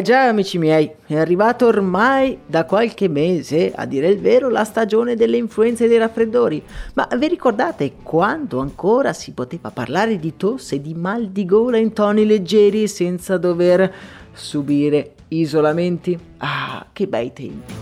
già, amici miei, è arrivato ormai da qualche mese, a dire il vero, la stagione delle influenze dei raffreddori. Ma vi ricordate quando ancora si poteva parlare di tosse e di mal di gola in toni leggeri senza dover subire isolamenti? Ah, che bei tempi!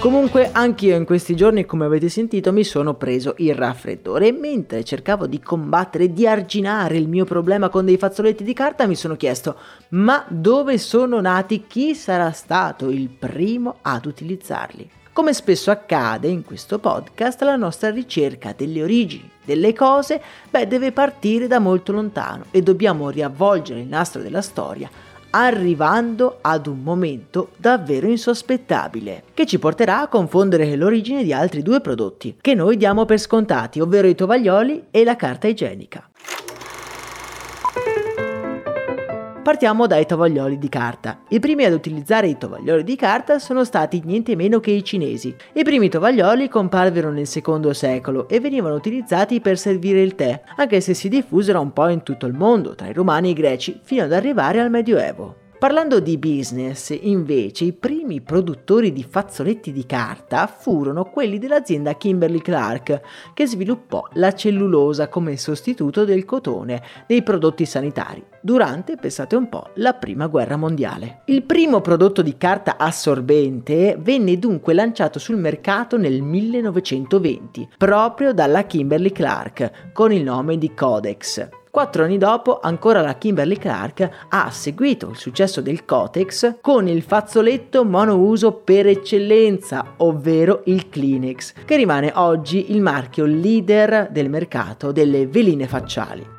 Comunque anch'io in questi giorni, come avete sentito, mi sono preso il raffreddore e mentre cercavo di combattere, di arginare il mio problema con dei fazzoletti di carta, mi sono chiesto ma dove sono nati? Chi sarà stato il primo ad utilizzarli? Come spesso accade in questo podcast, la nostra ricerca delle origini delle cose, beh, deve partire da molto lontano e dobbiamo riavvolgere il nastro della storia arrivando ad un momento davvero insospettabile, che ci porterà a confondere l'origine di altri due prodotti, che noi diamo per scontati, ovvero i tovaglioli e la carta igienica. Partiamo dai tovaglioli di carta. I primi ad utilizzare i tovaglioli di carta sono stati niente meno che i cinesi. I primi tovaglioli comparvero nel secondo secolo e venivano utilizzati per servire il tè, anche se si diffusero un po' in tutto il mondo, tra i romani e i greci, fino ad arrivare al Medioevo. Parlando di business, invece, i primi produttori di fazzoletti di carta furono quelli dell'azienda Kimberly Clark, che sviluppò la cellulosa come sostituto del cotone dei prodotti sanitari durante, pensate un po', la prima guerra mondiale. Il primo prodotto di carta assorbente venne dunque lanciato sul mercato nel 1920, proprio dalla Kimberly Clark, con il nome di Codex. Quattro anni dopo, ancora la Kimberly Clark ha seguito il successo del Cotex con il fazzoletto monouso per eccellenza, ovvero il Kleenex, che rimane oggi il marchio leader del mercato delle veline facciali.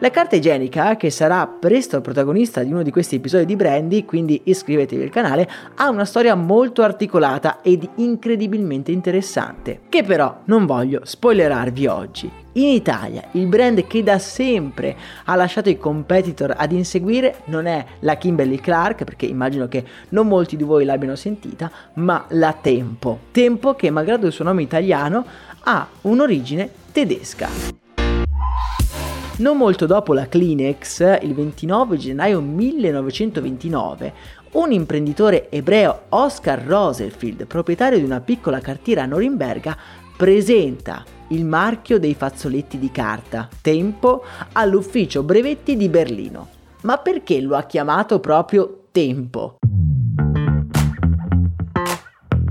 La carta igienica, che sarà presto protagonista di uno di questi episodi di Brandy, quindi iscrivetevi al canale, ha una storia molto articolata ed incredibilmente interessante, che però non voglio spoilerarvi oggi. In Italia il brand che da sempre ha lasciato i competitor ad inseguire non è la Kimberly Clark, perché immagino che non molti di voi l'abbiano sentita, ma la Tempo. Tempo che malgrado il suo nome italiano ha un'origine tedesca. Non molto dopo la Kleenex, il 29 gennaio 1929, un imprenditore ebreo, Oscar Rosenfield, proprietario di una piccola cartiera a Norimberga, presenta il marchio dei fazzoletti di carta, Tempo, all'ufficio brevetti di Berlino. Ma perché lo ha chiamato proprio Tempo?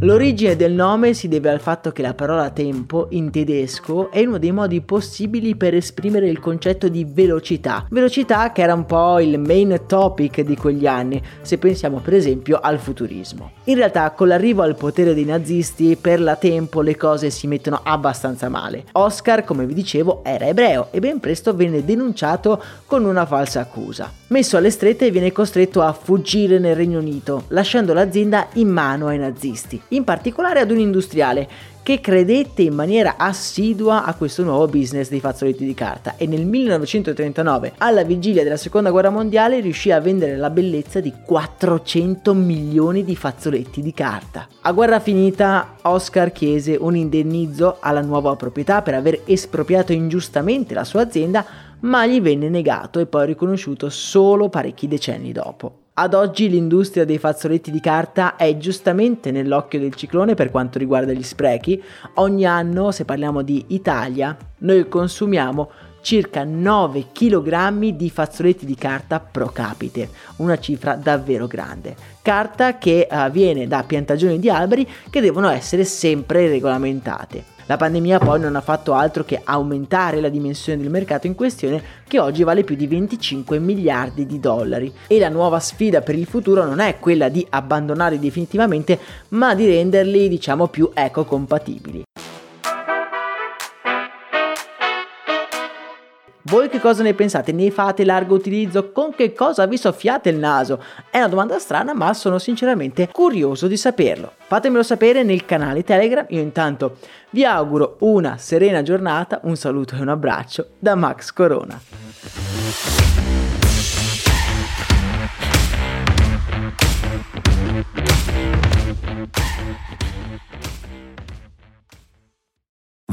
L'origine del nome si deve al fatto che la parola tempo in tedesco è uno dei modi possibili per esprimere il concetto di velocità. Velocità che era un po' il main topic di quegli anni, se pensiamo per esempio al futurismo. In realtà con l'arrivo al potere dei nazisti per la tempo le cose si mettono abbastanza male. Oscar, come vi dicevo, era ebreo e ben presto venne denunciato con una falsa accusa. Messo alle strette viene costretto a fuggire nel Regno Unito, lasciando l'azienda in mano ai nazisti. In particolare ad un industriale che credette in maniera assidua a questo nuovo business dei fazzoletti di carta e nel 1939, alla vigilia della seconda guerra mondiale, riuscì a vendere la bellezza di 400 milioni di fazzoletti di carta. A guerra finita, Oscar chiese un indennizzo alla nuova proprietà per aver espropriato ingiustamente la sua azienda, ma gli venne negato e poi riconosciuto solo parecchi decenni dopo. Ad oggi l'industria dei fazzoletti di carta è giustamente nell'occhio del ciclone per quanto riguarda gli sprechi. Ogni anno, se parliamo di Italia, noi consumiamo circa 9 kg di fazzoletti di carta pro capite, una cifra davvero grande. Carta che uh, viene da piantagioni di alberi che devono essere sempre regolamentate. La pandemia poi non ha fatto altro che aumentare la dimensione del mercato in questione che oggi vale più di 25 miliardi di dollari e la nuova sfida per il futuro non è quella di abbandonarli definitivamente ma di renderli diciamo più ecocompatibili. Voi che cosa ne pensate? Ne fate largo utilizzo? Con che cosa vi soffiate il naso? È una domanda strana, ma sono sinceramente curioso di saperlo. Fatemelo sapere nel canale Telegram. Io intanto vi auguro una serena giornata, un saluto e un abbraccio da Max Corona.